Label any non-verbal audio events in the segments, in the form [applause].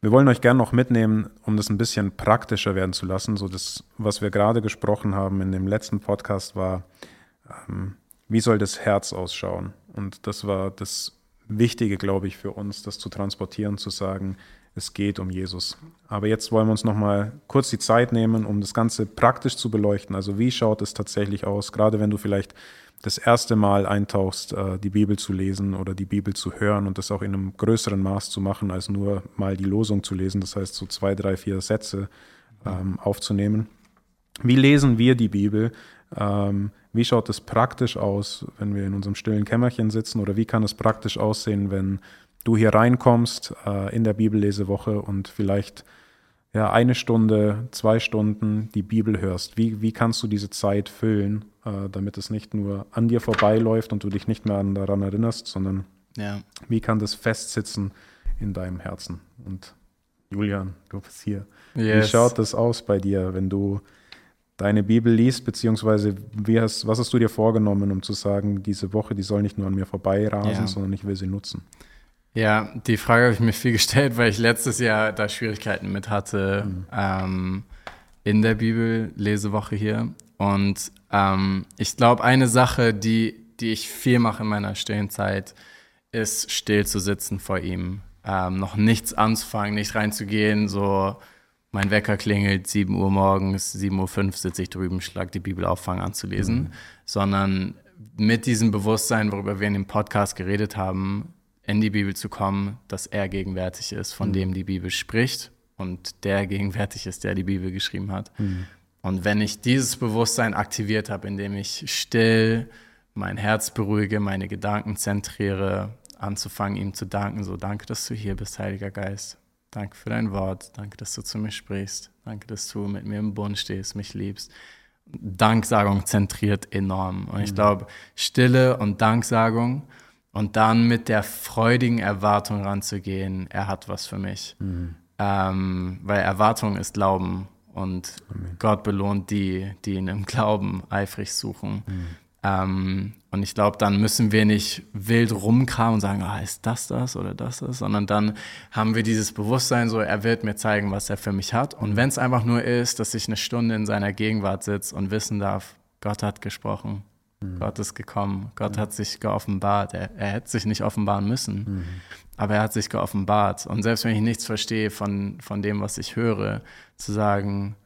wir wollen euch gerne noch mitnehmen, um das ein bisschen praktischer werden zu lassen. So das, was wir gerade gesprochen haben in dem letzten Podcast war, ähm, wie soll das Herz ausschauen? Und das war das Wichtige, glaube ich, für uns, das zu transportieren, zu sagen, es geht um Jesus. Aber jetzt wollen wir uns noch mal kurz die Zeit nehmen, um das Ganze praktisch zu beleuchten. Also wie schaut es tatsächlich aus, gerade wenn du vielleicht das erste Mal eintauchst, äh, die Bibel zu lesen oder die Bibel zu hören und das auch in einem größeren Maß zu machen, als nur mal die Losung zu lesen, das heißt so zwei, drei, vier Sätze ähm, aufzunehmen. Wie lesen wir die Bibel? Ähm, wie schaut es praktisch aus, wenn wir in unserem stillen Kämmerchen sitzen? Oder wie kann es praktisch aussehen, wenn du hier reinkommst äh, in der Bibellesewoche und vielleicht ja, eine Stunde, zwei Stunden die Bibel hörst? Wie, wie kannst du diese Zeit füllen, äh, damit es nicht nur an dir vorbeiläuft und du dich nicht mehr daran erinnerst, sondern ja. wie kann das festsitzen in deinem Herzen? Und Julian, du bist hier. Yes. Wie schaut das aus bei dir, wenn du deine Bibel liest, beziehungsweise hast, was hast du dir vorgenommen, um zu sagen, diese Woche, die soll nicht nur an mir vorbeirasen, ja. sondern ich will sie nutzen? Ja, die Frage habe ich mir viel gestellt, weil ich letztes Jahr da Schwierigkeiten mit hatte mhm. ähm, in der Bibel-Lesewoche hier. Und ähm, ich glaube, eine Sache, die, die ich viel mache in meiner stillen Zeit, ist still zu sitzen vor ihm. Ähm, noch nichts anzufangen, nicht reinzugehen, so mein Wecker klingelt, 7 Uhr morgens, 7.05 Uhr sitze ich drüben, schlag die Bibel auf, fange an zu lesen, mhm. sondern mit diesem Bewusstsein, worüber wir in dem Podcast geredet haben, in die Bibel zu kommen, dass er gegenwärtig ist, von mhm. dem die Bibel spricht und der gegenwärtig ist, der die Bibel geschrieben hat. Mhm. Und wenn ich dieses Bewusstsein aktiviert habe, indem ich still mein Herz beruhige, meine Gedanken zentriere, anzufangen, ihm zu danken, so danke, dass du hier bist, Heiliger Geist. Danke für dein Wort. Danke, dass du zu mir sprichst. Danke, dass du mit mir im Bund stehst, mich liebst. Danksagung zentriert enorm. Und ich mhm. glaube, Stille und Danksagung und dann mit der freudigen Erwartung ranzugehen, er hat was für mich. Mhm. Ähm, weil Erwartung ist Glauben und Amen. Gott belohnt die, die ihn im Glauben eifrig suchen. Mhm. Ähm, und ich glaube, dann müssen wir nicht wild rumkramen und sagen, ah, ist das das oder das das, sondern dann haben wir dieses Bewusstsein, so er wird mir zeigen, was er für mich hat. Und wenn es einfach nur ist, dass ich eine Stunde in seiner Gegenwart sitze und wissen darf, Gott hat gesprochen, mhm. Gott ist gekommen, Gott mhm. hat sich geoffenbart. Er, er hätte sich nicht offenbaren müssen, mhm. aber er hat sich geoffenbart. Und selbst wenn ich nichts verstehe von, von dem, was ich höre, zu sagen,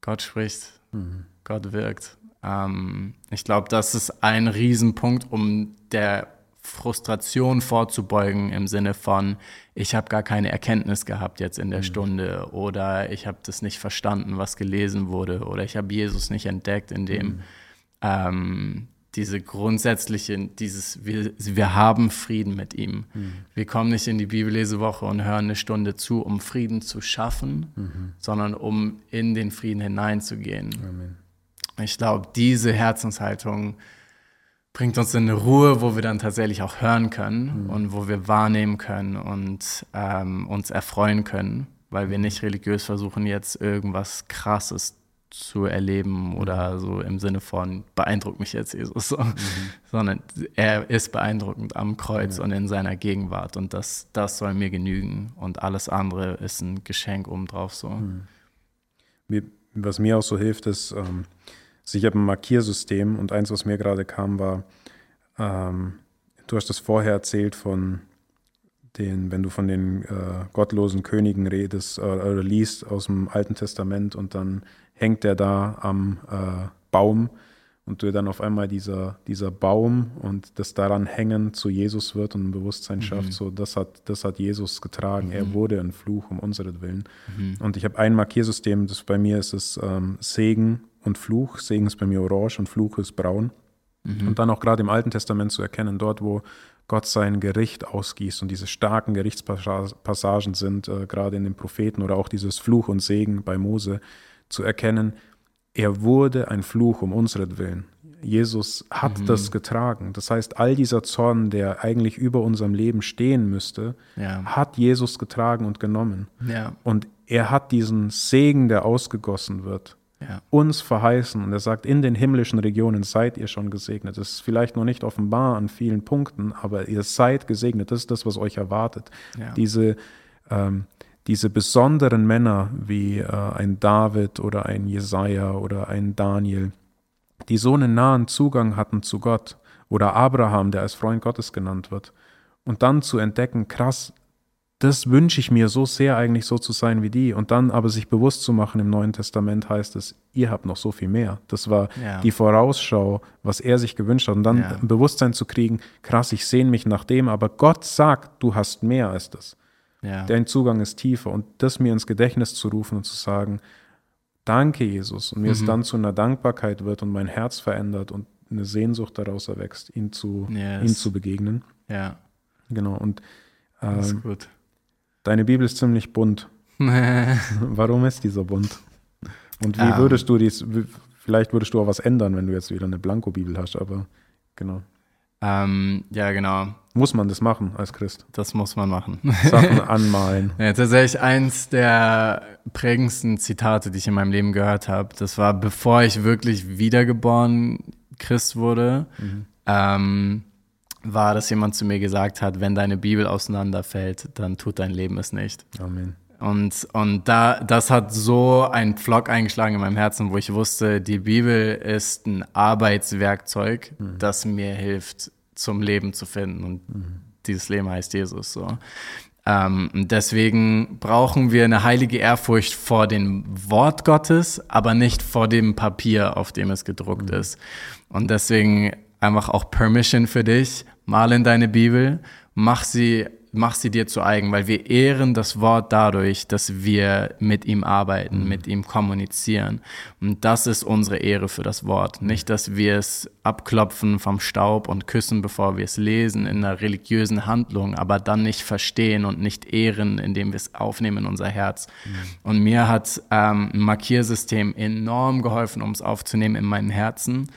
Gott spricht, mhm. Gott wirkt ähm, ich glaube, das ist ein Riesenpunkt, um der Frustration vorzubeugen im Sinne von, ich habe gar keine Erkenntnis gehabt jetzt in der mhm. Stunde oder ich habe das nicht verstanden, was gelesen wurde oder ich habe Jesus nicht entdeckt, in dem mhm. Ähm, diese grundsätzliche, dieses, wir, wir haben Frieden mit ihm. Mhm. Wir kommen nicht in die Bibellesewoche und hören eine Stunde zu, um Frieden zu schaffen, mhm. sondern um in den Frieden hineinzugehen. Amen. Ich glaube, diese Herzenshaltung bringt uns in eine Ruhe, wo wir dann tatsächlich auch hören können mhm. und wo wir wahrnehmen können und ähm, uns erfreuen können, weil wir nicht religiös versuchen, jetzt irgendwas Krasses zu erleben oder so im Sinne von beeindruckt mich jetzt Jesus, mhm. sondern er ist beeindruckend am Kreuz ja. und in seiner Gegenwart und das, das soll mir genügen und alles andere ist ein Geschenk obendrauf so. Mhm. Was mir auch so hilft, ist, ähm, also ich habe ein Markiersystem und eins, was mir gerade kam, war, ähm, du hast das vorher erzählt von den, wenn du von den äh, gottlosen Königen redest äh, oder liest aus dem Alten Testament und dann hängt der da am äh, Baum und du dann auf einmal dieser, dieser Baum und das daran hängen zu Jesus wird und ein Bewusstsein mhm. schafft, so das hat, das hat Jesus getragen. Mhm. Er wurde ein Fluch um unseren Mhm. Und ich habe ein Markiersystem, das bei mir ist es ähm, Segen und Fluch. Segen ist bei mir orange und Fluch ist braun. Mhm. Und dann auch gerade im Alten Testament zu erkennen, dort, wo Gott sein Gericht ausgießt und diese starken Gerichtspassagen sind, äh, gerade in den Propheten oder auch dieses Fluch und Segen bei Mose, zu erkennen, er wurde ein Fluch um unseren Jesus hat mhm. das getragen. Das heißt, all dieser Zorn, der eigentlich über unserem Leben stehen müsste, ja. hat Jesus getragen und genommen. Ja. Und er hat diesen Segen, der ausgegossen wird, ja. uns verheißen. Und er sagt, in den himmlischen Regionen seid ihr schon gesegnet. Das ist vielleicht noch nicht offenbar an vielen Punkten, aber ihr seid gesegnet. Das ist das, was euch erwartet. Ja. Diese, ähm, diese besonderen Männer wie äh, ein David oder ein Jesaja oder ein Daniel, die so einen nahen Zugang hatten zu Gott, oder Abraham, der als Freund Gottes genannt wird, und dann zu entdecken, krass, das wünsche ich mir so sehr eigentlich so zu sein wie die. Und dann aber sich bewusst zu machen, im Neuen Testament heißt es, ihr habt noch so viel mehr. Das war ja. die Vorausschau, was er sich gewünscht hat. Und dann ja. ein Bewusstsein zu kriegen, krass, ich sehne mich nach dem, aber Gott sagt, du hast mehr als das. Ja. Dein Zugang ist tiefer. Und das mir ins Gedächtnis zu rufen und zu sagen, danke Jesus. Und mir mhm. es dann zu einer Dankbarkeit wird und mein Herz verändert und eine Sehnsucht daraus erwächst, ihn zu, yes. ihm zu begegnen. Ja. Genau. Und ähm, ist gut. Deine Bibel ist ziemlich bunt. [laughs] Warum ist die so bunt? Und wie um. Ähm. würdest du dies, vielleicht würdest du auch was ändern, wenn du jetzt wieder eine Blanko-Bibel hast, aber genau. Ähm, ja, genau. Muss man das machen als Christ? Das muss man machen. Sachen [laughs] anmalen. Ja, tatsächlich eins der prägendsten Zitate, die ich in meinem Leben gehört habe. Das war, bevor ich wirklich wiedergeboren Christ wurde. Mhm. Ähm, war, dass jemand zu mir gesagt hat, wenn deine Bibel auseinanderfällt, dann tut dein Leben es nicht. Amen. Und, und da, das hat so einen Pflock eingeschlagen in meinem Herzen, wo ich wusste, die Bibel ist ein Arbeitswerkzeug, mhm. das mir hilft, zum Leben zu finden. Und mhm. dieses Leben heißt Jesus. So. Ähm, deswegen brauchen wir eine heilige Ehrfurcht vor dem Wort Gottes, aber nicht vor dem Papier, auf dem es gedruckt mhm. ist. Und deswegen einfach auch Permission für dich. Mal in deine Bibel, mach sie, mach sie dir zu eigen, weil wir ehren das Wort dadurch, dass wir mit ihm arbeiten, mit ihm kommunizieren. Und das ist unsere Ehre für das Wort. Nicht, dass wir es abklopfen vom Staub und küssen, bevor wir es lesen in einer religiösen Handlung, aber dann nicht verstehen und nicht ehren, indem wir es aufnehmen in unser Herz. Und mir hat ähm, ein Markiersystem enorm geholfen, um es aufzunehmen in meinem Herzen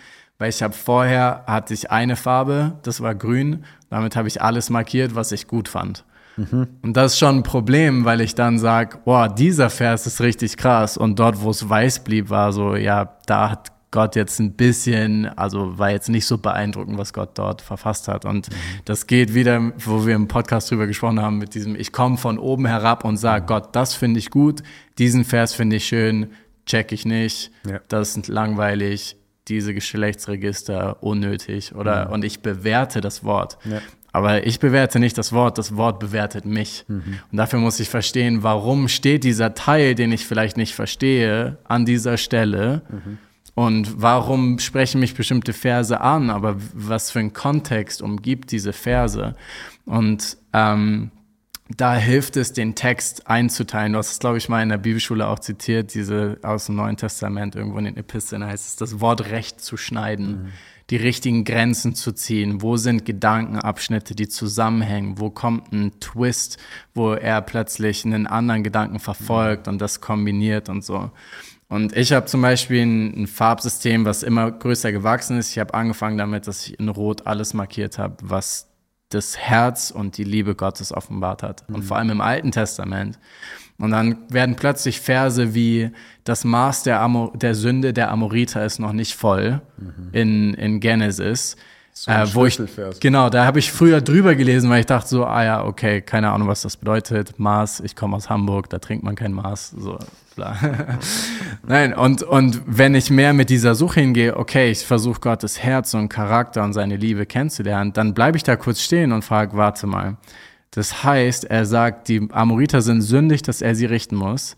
weil ich habe vorher hatte ich eine Farbe, das war grün, damit habe ich alles markiert, was ich gut fand. Mhm. Und das ist schon ein Problem, weil ich dann sage, boah, dieser Vers ist richtig krass und dort, wo es weiß blieb, war so, ja, da hat Gott jetzt ein bisschen, also war jetzt nicht so beeindruckend, was Gott dort verfasst hat. Und mhm. das geht wieder, wo wir im Podcast drüber gesprochen haben, mit diesem, ich komme von oben herab und sage, mhm. Gott, das finde ich gut, diesen Vers finde ich schön, check ich nicht, ja. das ist langweilig, diese Geschlechtsregister unnötig oder mhm. und ich bewerte das Wort. Ja. Aber ich bewerte nicht das Wort, das Wort bewertet mich. Mhm. Und dafür muss ich verstehen, warum steht dieser Teil, den ich vielleicht nicht verstehe, an dieser Stelle. Mhm. Und warum sprechen mich bestimmte Verse an, aber was für ein Kontext umgibt diese Verse? Und ähm, da hilft es, den Text einzuteilen. Du hast es, glaube ich, mal in der Bibelschule auch zitiert, diese aus dem Neuen Testament, irgendwo in den Episteln heißt es, das Wort recht zu schneiden, mhm. die richtigen Grenzen zu ziehen. Wo sind Gedankenabschnitte, die zusammenhängen? Wo kommt ein Twist, wo er plötzlich einen anderen Gedanken verfolgt mhm. und das kombiniert und so. Und ich habe zum Beispiel ein, ein, Farbsystem, was immer größer gewachsen ist. Ich habe angefangen damit, dass ich in Rot alles markiert habe, was das Herz und die Liebe Gottes offenbart hat. Mhm. Und vor allem im Alten Testament. Und dann werden plötzlich Verse wie das Maß der, Amor der Sünde der Amoriter ist noch nicht voll mhm. in, in Genesis. So äh, wo ich, genau, da habe ich früher drüber gelesen, weil ich dachte so, ah ja, okay, keine Ahnung, was das bedeutet. Maß, ich komme aus Hamburg, da trinkt man kein Maß. So, bla. [laughs] Nein, und, und wenn ich mehr mit dieser Suche hingehe, okay, ich versuche Gottes Herz und Charakter und seine Liebe kennenzulernen, dann bleibe ich da kurz stehen und frage, warte mal. Das heißt, er sagt, die Amoriter sind sündig, dass er sie richten muss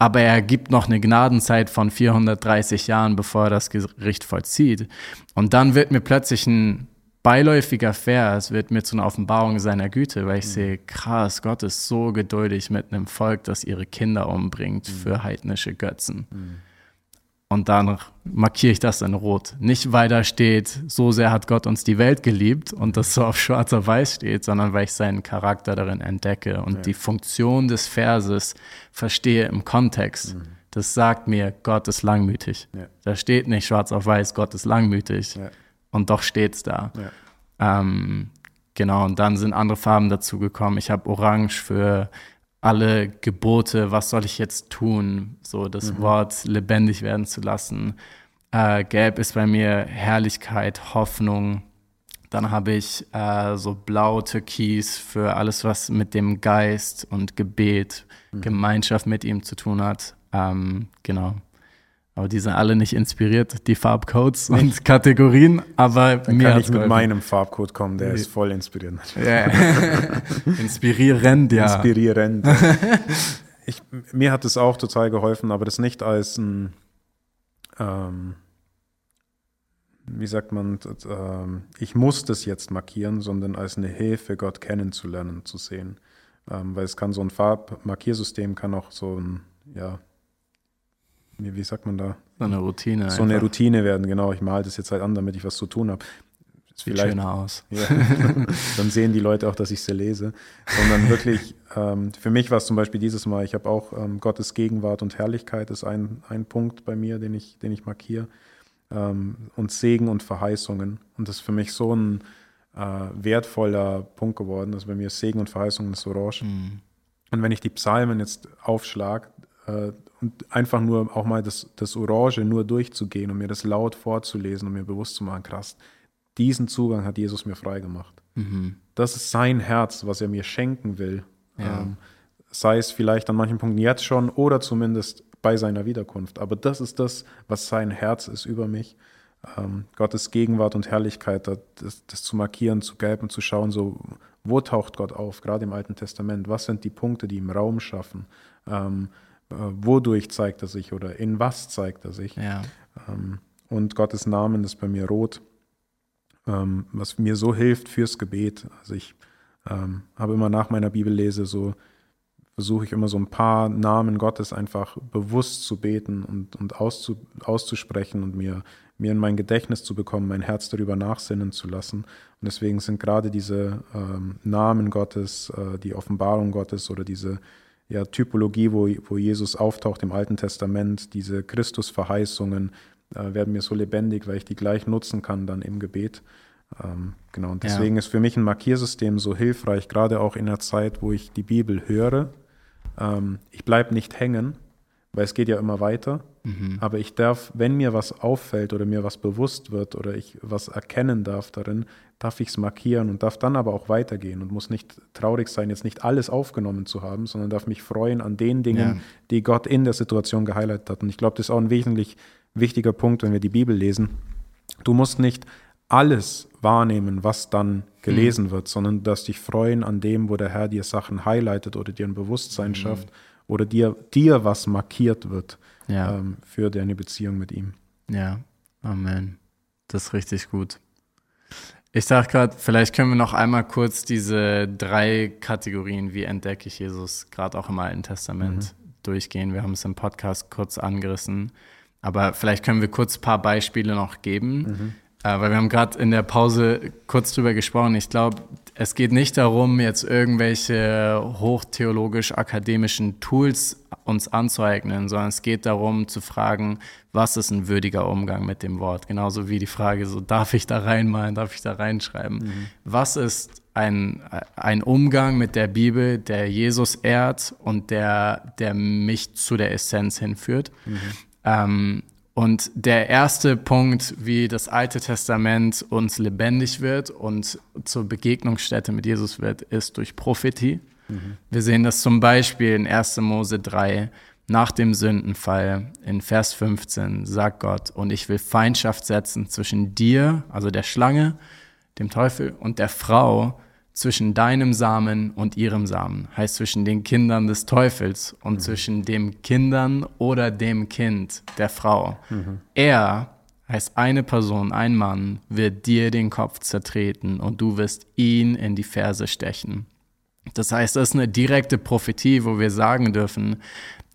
aber er gibt noch eine Gnadenzeit von 430 Jahren, bevor er das Gericht vollzieht. Und dann wird mir plötzlich ein beiläufiger Vers, wird mir zu einer Offenbarung seiner Güte, weil ich mhm. sehe, krass, Gott ist so geduldig mit einem Volk, das ihre Kinder umbringt mhm. für heidnische Götzen. Mhm. Und dann markiere ich das in Rot. Nicht, weil da steht, so sehr hat Gott uns die Welt geliebt und das so auf schwarzer Weiß steht, sondern weil ich seinen Charakter darin entdecke und ja. die Funktion des Verses verstehe im Kontext. Mhm. Das sagt mir, Gott ist langmütig. Ja. Da steht nicht schwarz auf weiß, Gott ist langmütig. Ja. Und doch steht es da. Ähm, genau, und dann sind andere Farben dazu gekommen. Ich habe Orange für alle Gebote, was soll ich jetzt tun, so das mhm. Wort lebendig werden zu lassen. Äh, gelb ist bei mir Herrlichkeit, Hoffnung, Dann habe ich äh, so blau, türkis für alles, was mit dem Geist und Gebet, mhm. Gemeinschaft mit ihm zu tun hat. Ähm, genau. Aber die sind alle nicht inspiriert, die Farbcodes und Kategorien. Aber Dann mir kann ich mit meinem Farbcode kommen, der ist voll inspirierend. Ja. [laughs] Inspirierend, ja. Inspirierend. [laughs] Ich, mir hat es auch total geholfen, aber das nicht als ein, ähm, wie sagt man, ähm, ich muss das jetzt markieren, sondern als eine Hilfe, Gott kennenzulernen, zu sehen. Ähm, weil es kann so ein Farbmarkiersystem kann auch so ein, ja, wie, wie sagt man da? So eine Routine. So einfach. eine Routine werden, genau. Ich male das jetzt halt an, damit ich was zu tun habe. Sieht schöner aus. Ja, [laughs] dann sehen die Leute auch, dass ich sie lese. Sondern wirklich, ähm, für mich war es zum Beispiel dieses Mal, ich habe auch ähm, Gottes Gegenwart und Herrlichkeit ist ein, ein Punkt bei mir, den ich, den ich markiere. Ähm, und Segen und Verheißungen. Und das ist für mich so ein äh, wertvoller Punkt geworden. dass bei mir Segen und Verheißungen ist Orange. Mhm. Und wenn ich die Psalmen jetzt aufschlage, äh, und einfach nur auch mal das, das Orange nur durchzugehen und mir das laut vorzulesen und mir bewusst zu machen, krass, diesen Zugang hat Jesus mir freigemacht. Mhm. Das ist sein Herz, was er mir schenken will. Ja. Ähm, sei es vielleicht an manchen Punkten jetzt schon oder zumindest bei seiner Wiederkunft. Aber das ist das, was sein Herz ist über mich. Ähm, Gottes Gegenwart und Herrlichkeit, das, das, zu markieren, zu gelben, zu schauen, so, wo taucht Gott auf, gerade im Alten Testament? Was sind die Punkte, die ihm Raum schaffen? Ähm, äh, wodurch zeigt er sich oder in was zeigt er sich. Ja. Ähm, und Gottes Namen ist bei mir rot, ähm, was mir so hilft fürs Gebet. Also ich ähm, habe immer nach meiner Bibellese so, versuche ich immer so ein paar Namen Gottes einfach bewusst zu beten und, und auszu, auszusprechen und mir, mir in mein Gedächtnis zu bekommen, mein Herz darüber nachsinnen zu lassen. Und deswegen sind gerade diese Namen Gottes, äh, die Offenbarung Gottes oder diese ja, Typologie, wo, wo Jesus auftaucht im Alten Testament, diese Christusverheißungen äh, werden mir so lebendig, weil ich die gleich nutzen kann dann im Gebet. Ähm, genau, und deswegen ja. ist für mich ein Markiersystem so hilfreich, gerade auch in der Zeit, wo ich die Bibel höre. Ähm, ich bleibe nicht hängen, weil es geht ja immer weiter. Mhm. Aber ich darf, wenn mir was auffällt oder mir was bewusst wird oder ich was erkennen darf darin, darf ich es markieren und darf dann aber auch weitergehen und muss nicht traurig sein, jetzt nicht alles aufgenommen zu haben, sondern darf mich freuen an den Dingen, ja. die Gott in der Situation gehighlightet hat. Und ich glaube, das ist auch ein wesentlich wichtiger Punkt, wenn wir die Bibel lesen. Du musst nicht alles wahrnehmen, was dann gelesen mhm. wird, sondern darfst dich freuen an dem, wo der Herr dir Sachen highlightet oder dir ein Bewusstsein mhm. schafft oder dir, dir was markiert wird ja. ähm, für deine Beziehung mit ihm. Ja, Amen. Das ist richtig gut. Ich sage gerade, vielleicht können wir noch einmal kurz diese drei Kategorien, wie entdecke ich Jesus, gerade auch im Alten Testament, mhm. durchgehen. Wir haben es im Podcast kurz angerissen. Aber vielleicht können wir kurz ein paar Beispiele noch geben. Mhm. Äh, weil wir haben gerade in der Pause kurz drüber gesprochen. Ich glaube, es geht nicht darum, jetzt irgendwelche hochtheologisch-akademischen Tools uns anzueignen, sondern es geht darum zu fragen, was ist ein würdiger Umgang mit dem Wort? Genauso wie die Frage, so darf ich da reinmalen, darf ich da reinschreiben? Mhm. Was ist ein, ein Umgang mit der Bibel, der Jesus ehrt und der, der mich zu der Essenz hinführt? Mhm. Ähm, und der erste Punkt, wie das Alte Testament uns lebendig wird und zur Begegnungsstätte mit Jesus wird, ist durch Prophetie. Mhm. Wir sehen das zum Beispiel in 1. Mose 3, nach dem Sündenfall, in Vers 15, sagt Gott, und ich will Feindschaft setzen zwischen dir, also der Schlange, dem Teufel, und der Frau, zwischen deinem Samen und ihrem Samen, heißt zwischen den Kindern des Teufels und mhm. zwischen den Kindern oder dem Kind der Frau. Mhm. Er heißt eine Person, ein Mann, wird dir den Kopf zertreten und du wirst ihn in die Ferse stechen. Das heißt, das ist eine direkte Prophetie, wo wir sagen dürfen,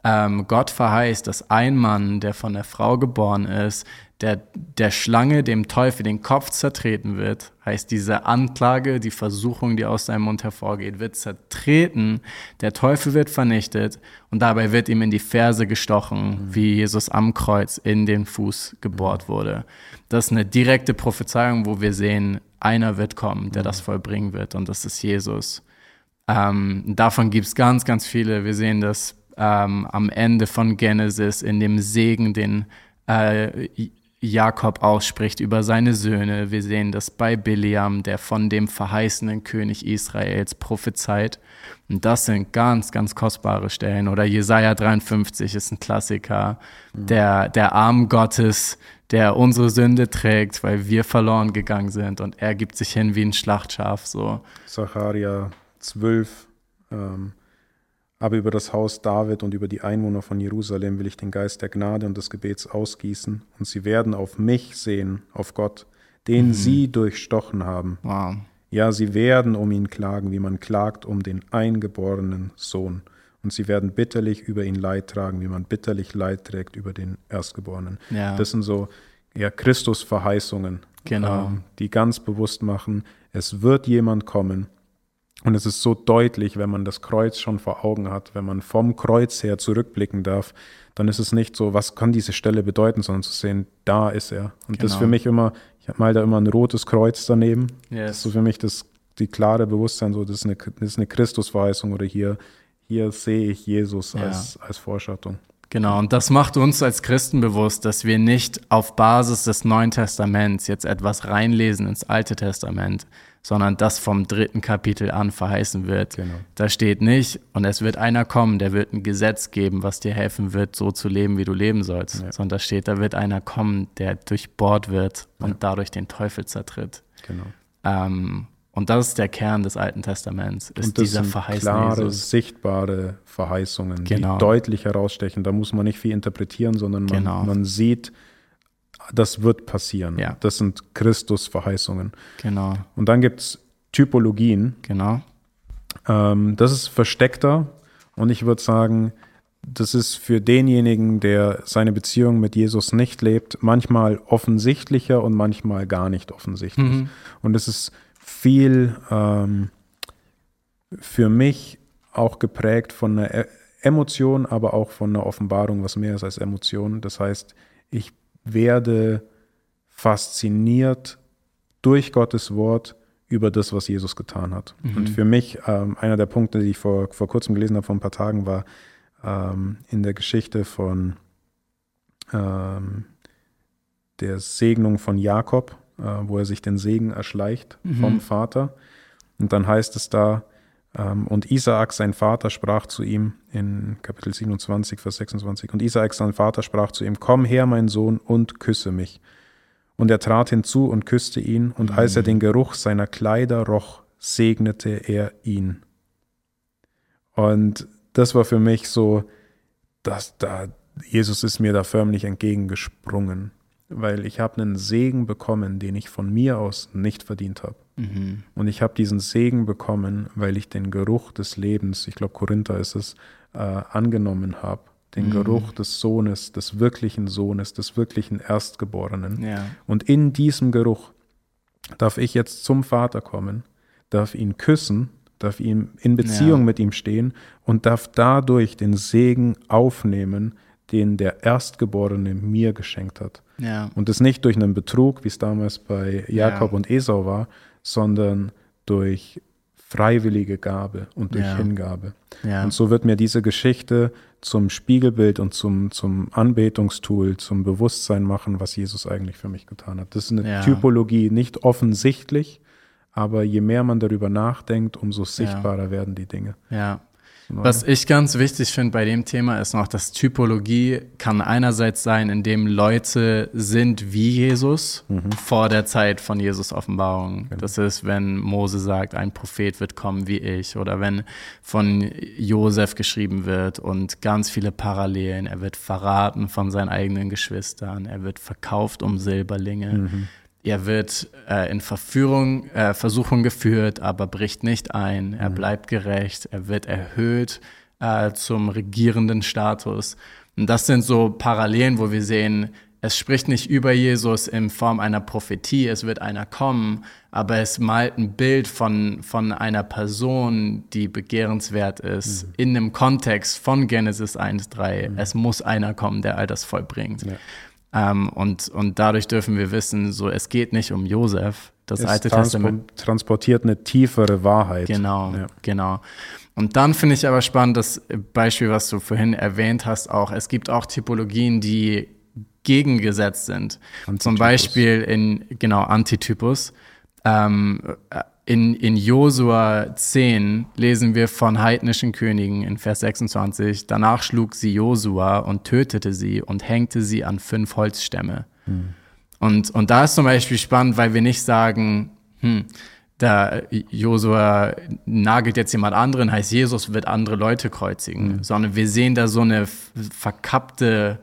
ähm, Gott verheißt, dass ein Mann, der von der Frau geboren ist, der, der Schlange, dem Teufel, den Kopf zertreten wird, heißt diese Anklage, die Versuchung, die aus seinem Mund hervorgeht, wird zertreten, der Teufel wird vernichtet und dabei wird ihm in die Ferse gestochen, mhm. wie Jesus am Kreuz in den Fuß gebohrt mhm. wurde. Das ist eine direkte Prophezeiung, wo wir sehen, einer wird kommen, der mhm. das vollbringen wird und das ist Jesus. Ähm, davon gibt es ganz, ganz viele. Wir sehen das ähm, am Ende von Genesis in dem Segen, den äh, Jakob ausspricht über seine Söhne. Wir sehen das bei Biliam, der von dem verheißenen König Israels prophezeit. Und das sind ganz, ganz kostbare Stellen. Oder Jesaja 53 ist ein Klassiker. Mhm. Der, der Arm Gottes, der unsere Sünde trägt, weil wir verloren gegangen sind. Und er gibt sich hin wie ein Schlachtschaf. So. Zacharia 12. Ähm aber über das Haus David und über die Einwohner von Jerusalem will ich den Geist der Gnade und des Gebets ausgießen, und sie werden auf mich sehen, auf Gott, den mhm. sie durchstochen haben. Wow. Ja, sie werden um ihn klagen, wie man klagt um den eingeborenen Sohn. Und sie werden bitterlich über ihn Leid tragen, wie man bitterlich Leid trägt über den Erstgeborenen. Ja. Das sind so ja, Christus-Verheißungen, genau. ähm, die ganz bewusst machen, es wird jemand kommen, und es ist so deutlich, wenn man das Kreuz schon vor Augen hat, wenn man vom Kreuz her zurückblicken darf, dann ist es nicht so, was kann diese Stelle bedeuten, sondern zu sehen, da ist er. Und genau. das ist für genau. mich immer, ich habe mal da immer ein rotes Kreuz daneben. Yes. Das ist so für mich das die klare Bewusstsein, so das ist eine, das ist eine Christusverheißung oder hier, hier sehe ich Jesus ja. als, als Vorschattung. Genau, und das macht uns als Christen bewusst, dass wir nicht auf Basis des Neuen Testaments jetzt etwas reinlesen ins Alte Testament, sondern das vom dritten Kapitel an verheißen wird. Genau. Da steht nicht, und es wird einer kommen, der wird ein Gesetz geben, was dir helfen wird, so zu leben, wie du leben sollst. Ja. Sondern da steht, da wird einer kommen, der durchbohrt wird und ja. dadurch den Teufel zertritt. Genau. Ähm, und das ist der Kern des Alten Testaments, ist und das dieser sind klare, Jesus. sichtbare Verheißungen, genau. die deutlich herausstechen. Da muss man nicht viel interpretieren, sondern man, genau. man sieht, das wird passieren. Ja. Das sind Christus-Verheißungen. Genau. Und dann gibt es Typologien. Genau. Ähm, das ist versteckter und ich würde sagen, das ist für denjenigen, der seine Beziehung mit Jesus nicht lebt, manchmal offensichtlicher und manchmal gar nicht offensichtlich. Mhm. Und es ist viel ähm, für mich auch geprägt von einer e-, Emotion, aber auch von einer Offenbarung, was mehr ist als Emotion. Das heißt, ich werde fasziniert durch Gottes Wort über das, was Jesus getan hat. Mhm. Und für mich, ähm, einer der Punkte, die ich vor, vor kurzem gelesen habe, vor ein paar Tagen, war ähm, in der Geschichte von ähm, der Segnung von Jakob, äh, wo er sich den Segen erschleicht mhm. vom Vater. Und dann heißt es da, und Isaak, sein Vater, sprach zu ihm in Kapitel 27, Vers 26. Und Isaak, sein Vater, sprach zu ihm: Komm her, mein Sohn, und küsse mich. Und er trat hinzu und küsste ihn. Und mhm. als er den Geruch seiner Kleider roch, segnete er ihn. Und das war für mich so, dass da Jesus ist mir da förmlich entgegengesprungen weil ich habe einen Segen bekommen, den ich von mir aus nicht verdient habe. Mhm. Und ich habe diesen Segen bekommen, weil ich den Geruch des Lebens, ich glaube Korinther ist es, äh, angenommen habe. Den mhm. Geruch des Sohnes, des wirklichen Sohnes, des wirklichen Erstgeborenen. Ja. Und in diesem Geruch darf ich jetzt zum Vater kommen, darf ihn küssen, darf ihn in Beziehung ja. mit ihm stehen und darf dadurch den Segen aufnehmen, den der Erstgeborene mir geschenkt hat. Ja. Und das nicht durch einen Betrug, wie es damals bei Jakob ja. und Esau war, sondern durch freiwillige Gabe und durch ja. Hingabe. Und so wird mir diese Geschichte zum Spiegelbild und zum, zum Anbetungstool, zum Bewusstsein machen, was Jesus eigentlich für mich getan hat. Das ist eine Typologie, nicht offensichtlich, aber je mehr man darüber nachdenkt, umso sichtbarer werden die Dinge. Ja, was ich ganz wichtig finde bei dem Thema ist noch, dass Typologie kann einerseits sein, indem Leute sind wie Jesus mhm. vor der Zeit von Jesus Offenbarung. Genau. Das ist, wenn Mose sagt, ein Prophet wird kommen wie ich oder wenn von Josef geschrieben wird und ganz viele Parallelen. Er wird verraten von seinen eigenen Geschwistern. Er wird verkauft um Silberlinge. Mhm. Er wird äh, in Verführung, äh, Versuchung geführt, aber bricht nicht ein. Er mhm. bleibt gerecht. Er wird erhöht äh, zum regierenden Status. Und das sind so Parallelen, wo wir sehen, es spricht nicht über Jesus in Form einer Prophetie, es wird einer kommen, aber es malt ein Bild von, von einer Person, die begehrenswert ist, mhm. in einem Kontext von Genesis 1.3. Mhm. Es muss einer kommen, der all das vollbringt. Ja. Ähm, und, und dadurch dürfen wir wissen, so es geht nicht um Josef. Das es Alte Testament transportiert eine tiefere Wahrheit. Genau, ja. genau. Und dann finde ich aber spannend, das Beispiel, was du vorhin erwähnt hast, auch, es gibt auch Typologien, die gegengesetzt sind. Antitypus. Zum Beispiel in, genau, Antitypus. Ähm, in, in Josua 10 lesen wir von heidnischen Königen in Vers 26. Danach schlug sie Josua und tötete sie und hängte sie an fünf Holzstämme. Hm. Und, und da ist zum Beispiel spannend, weil wir nicht sagen, hm, da Josua nagelt jetzt jemand anderen, heißt Jesus wird andere Leute kreuzigen, mhm. sondern wir sehen da so eine verkappte,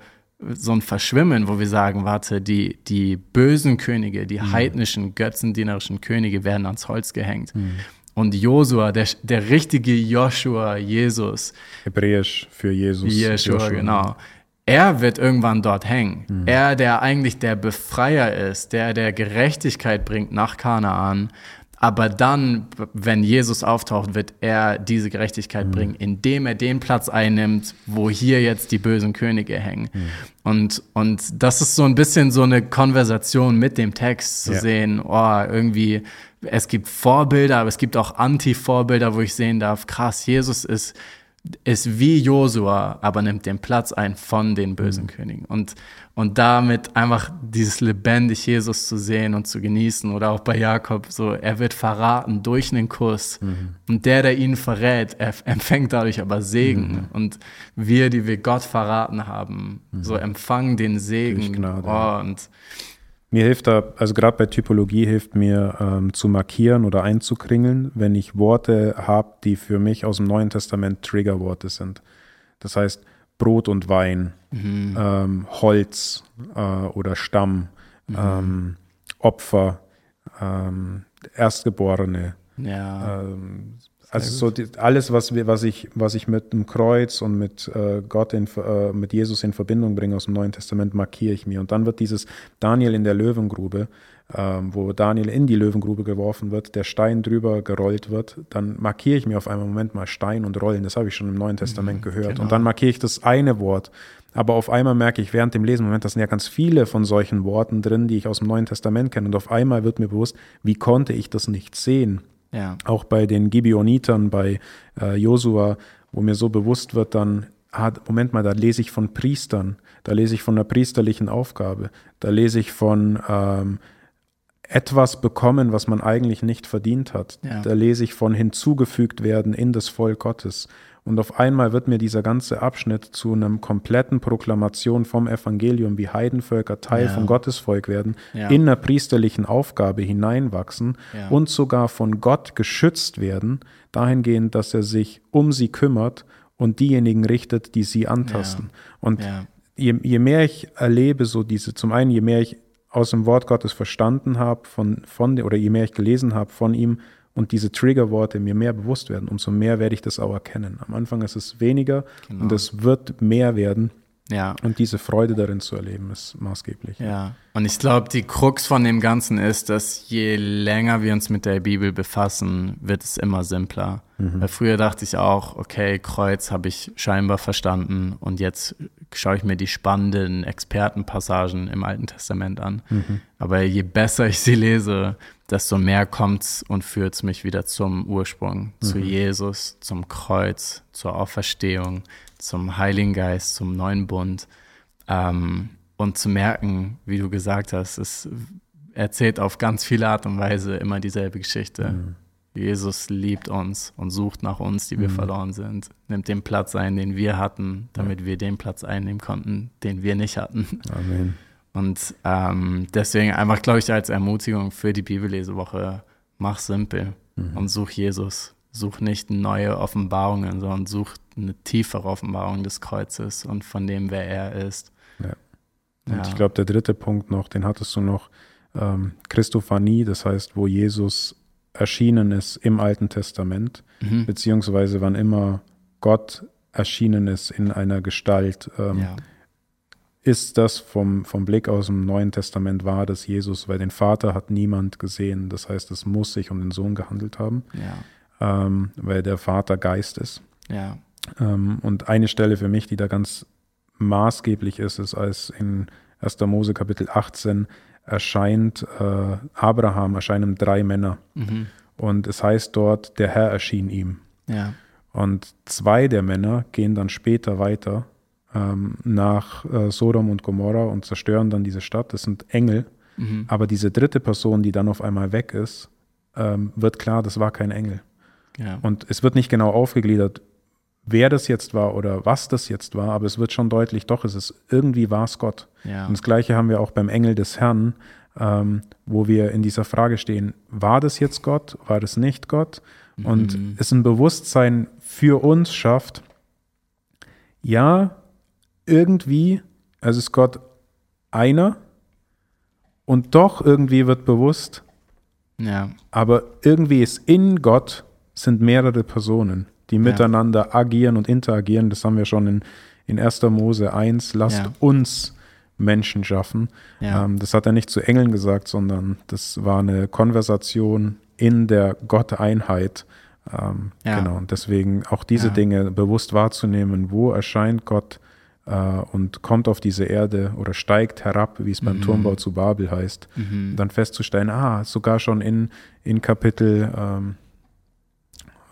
so ein Verschwimmen, wo wir sagen, warte, die, die bösen Könige, die mhm. heidnischen, götzendienerischen Könige werden ans Holz gehängt. Mhm. Und Josua, der, der richtige Joshua, Jesus. Hebräisch für Jesus. Yeshua, Joshua. genau. Er wird irgendwann dort hängen. Mhm. Er, der eigentlich der Befreier ist, der der Gerechtigkeit bringt nach Kanaan, aber dann, wenn Jesus auftaucht, wird er diese Gerechtigkeit mhm. bringen, indem er den Platz einnimmt, wo hier jetzt die bösen Könige hängen. Mhm. Und, und das ist so ein bisschen so eine Konversation mit dem Text zu ja. sehen, oh, irgendwie, es gibt Vorbilder, aber es gibt auch Anti-Vorbilder, wo ich sehen darf, krass, Jesus ist ist wie Josua, aber nimmt den Platz ein von den bösen mhm. Königen. Und, und damit einfach dieses lebendig Jesus zu sehen und zu genießen oder auch bei Jakob so, er wird verraten durch einen Kuss. Mhm. Und der, der ihn verrät, er empfängt dadurch aber Segen. Mhm. Und wir, die wir Gott verraten haben, mhm. so empfangen den Segen. Gnade, oh, und mir hilft da, also gerade bei Typologie hilft mir ähm, zu markieren oder einzukringeln, wenn ich Worte habe, die für mich aus dem Neuen Testament Triggerworte sind. Das heißt Brot und Wein, mhm. ähm, Holz äh, oder Stamm, mhm. ähm, Opfer, ähm, Erstgeborene, ja. Also so die, alles, was, wir, was, ich, was ich mit dem Kreuz und mit äh, Gott, in, äh, mit Jesus in Verbindung bringe aus dem Neuen Testament, markiere ich mir. Und dann wird dieses Daniel in der Löwengrube, ähm, wo Daniel in die Löwengrube geworfen wird, der Stein drüber gerollt wird, dann markiere ich mir auf einmal, Moment mal, Stein und Rollen, das habe ich schon im Neuen Testament mhm, gehört. Genau. Und dann markiere ich das eine Wort. Aber auf einmal merke ich während dem Lesen, Moment, das sind ja ganz viele von solchen Worten drin, die ich aus dem Neuen Testament kenne. Und auf einmal wird mir bewusst, wie konnte ich das nicht sehen? Ja. Auch bei den Gibeonitern, bei äh, Josua, wo mir so bewusst wird, dann, ah, Moment mal, da lese ich von Priestern, da lese ich von einer priesterlichen Aufgabe, da lese ich von ähm, etwas bekommen, was man eigentlich nicht verdient hat. Ja. Da lese ich von hinzugefügt werden in das Volk Gottes. Und auf einmal wird mir dieser ganze Abschnitt zu einem kompletten Proklamation vom Evangelium, wie Heidenvölker Teil ja. vom Gottesvolk werden, ja. in einer priesterlichen Aufgabe hineinwachsen ja. und sogar von Gott geschützt werden, dahingehend, dass er sich um sie kümmert und diejenigen richtet, die sie antasten. Und je, je mehr ich erlebe, so diese, zum einen, je mehr ich aus dem Wort Gottes verstanden habe, von, von, oder je mehr ich gelesen habe von ihm, und diese Triggerworte mir mehr bewusst werden, umso mehr werde ich das auch erkennen. Am Anfang ist es weniger genau. und es wird mehr werden. Ja. Und diese Freude darin zu erleben, ist maßgeblich. Ja. Und ich glaube, die Krux von dem Ganzen ist, dass je länger wir uns mit der Bibel befassen, wird es immer simpler. Mhm. Weil früher dachte ich auch, okay, Kreuz habe ich scheinbar verstanden und jetzt schaue ich mir die spannenden Expertenpassagen im Alten Testament an. Mhm. Aber je besser ich sie lese, desto mehr kommt und führt mich wieder zum Ursprung, mhm. zu Jesus, zum Kreuz, zur Auferstehung, zum Heiligen Geist, zum neuen Bund. Ähm, und zu merken, wie du gesagt hast, es erzählt auf ganz viele Art und Weise immer dieselbe Geschichte. Mhm. Jesus liebt uns und sucht nach uns, die wir mhm. verloren sind, nimmt den Platz ein, den wir hatten, damit ja. wir den Platz einnehmen konnten, den wir nicht hatten. Amen. [laughs] Und ähm, deswegen einfach, glaube ich, als Ermutigung für die Bibellesewoche, mach simpel mhm. und such Jesus. Such nicht neue Offenbarungen, sondern such eine tiefere Offenbarung des Kreuzes und von dem, wer er ist. Ja. Und ja. ich glaube, der dritte Punkt noch, den hattest du noch, ähm, Christophanie, das heißt, wo Jesus erschienen ist im Alten Testament, mhm. beziehungsweise wann immer Gott erschienen ist in einer Gestalt. Ähm, ja ist das vom, vom Blick aus dem Neuen Testament wahr, dass Jesus, weil den Vater hat niemand gesehen, das heißt, es muss sich um den Sohn gehandelt haben, ja. ähm, weil der Vater Geist ist. Ja. Ähm, und eine Stelle für mich, die da ganz maßgeblich ist, ist, als in 1. Mose Kapitel 18 erscheint äh, Abraham, erscheinen drei Männer. Mhm. Und es heißt dort, der Herr erschien ihm. Ja. Und zwei der Männer gehen dann später weiter ähm, nach äh, Sodom und Gomorra und zerstören dann diese Stadt. Das sind Engel. Mhm. Aber diese dritte Person, die dann auf einmal weg ist, ähm, wird klar, das war kein Engel. Ja. Und es wird nicht genau aufgegliedert, wer das jetzt war oder was das jetzt war, aber es wird schon deutlich, doch, es ist irgendwie war es Gott. Ja. Und das Gleiche haben wir auch beim Engel des Herrn, ähm, wo wir in dieser Frage stehen, war das jetzt Gott, war das nicht Gott? Und mhm. es ein Bewusstsein für uns schafft, ja, irgendwie, also ist Gott einer und doch irgendwie wird bewusst, ja. aber irgendwie ist in Gott sind mehrere Personen die miteinander ja. agieren und interagieren. Das haben wir schon in, in 1. Mose 1. Lasst ja. uns Menschen schaffen. Ja. Ähm, das hat er nicht zu Engeln gesagt, sondern das war eine Konversation in der Gotteinheit. Ähm, Genau. Und deswegen auch diese Dinge bewusst wahrzunehmen. Wo erscheint Gott? äh, und kommt auf diese Erde oder steigt herab, wie es beim mhm. Turmbau zu Babel heißt, mhm. dann festzustellen, ah, sogar schon in, in Kapitel ähm,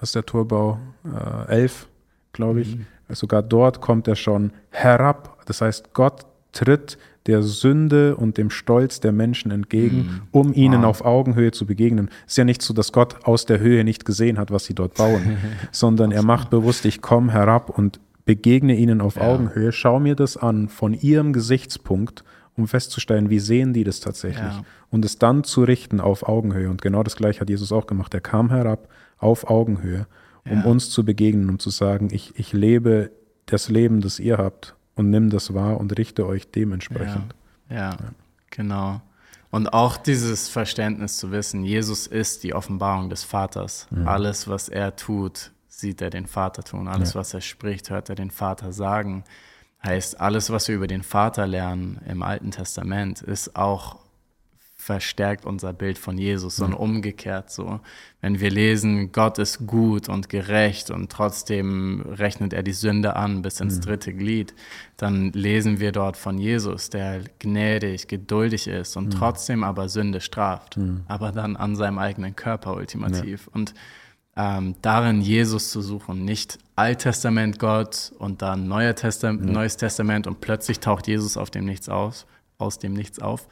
was ist der Turbau? Äh, 11, glaube ich. Mhm. Sogar dort kommt er schon herab. Das heißt, Gott tritt der Sünde und dem Stolz der Menschen entgegen, mhm. um ihnen wow. auf Augenhöhe zu begegnen. Es ist ja nicht so, dass Gott aus der Höhe nicht gesehen hat, was sie dort bauen, [laughs] sondern er macht bewusst, ich komme herab und begegne ihnen auf ja. Augenhöhe, schau mir das an von ihrem Gesichtspunkt, um festzustellen, wie sehen die das tatsächlich ja. und es dann zu richten auf Augenhöhe. Und genau das gleiche hat Jesus auch gemacht. Er kam herab, auf Augenhöhe, um ja. uns zu begegnen, um zu sagen, ich, ich lebe das Leben, das ihr habt und nimm das wahr und richte euch dementsprechend. Ja, ja, ja. genau. Und auch dieses Verständnis zu wissen, Jesus ist die Offenbarung des Vaters. Mhm. Alles, was er tut, sieht er den Vater tun. Alles, was er spricht, hört er den Vater sagen. Heißt, alles, was wir über den Vater lernen im Alten Testament, ist auch verstärkt unser Bild von Jesus, sondern mhm. umgekehrt so. Wenn wir lesen, Gott ist gut und gerecht und trotzdem rechnet er die Sünde an bis ins mhm. dritte Glied, dann lesen wir dort von Jesus, der gnädig, geduldig ist und mhm. trotzdem aber Sünde straft, mhm. aber dann an seinem eigenen Körper ultimativ. Ja. Und ähm, darin Jesus zu suchen, nicht Alttestament Gott und dann Neuer Testament. Neues Testament und plötzlich taucht Jesus auf dem Nichts aus, aus dem Nichts auf,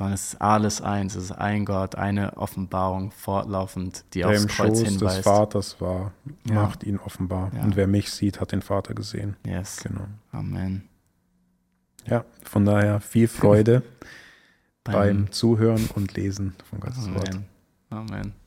sondern es ist alles eins, es ist ein Gott, eine Offenbarung fortlaufend, die der aufs im Kreuz Schoß hinweist. des Vaters war, ja. macht ihn offenbar. Ja. Und wer mich sieht, hat den Vater gesehen. Yes. Genau. Amen. Ja, von daher viel Freude [laughs] beim, beim Zuhören und Lesen von Gottes Amen. Wort. Amen.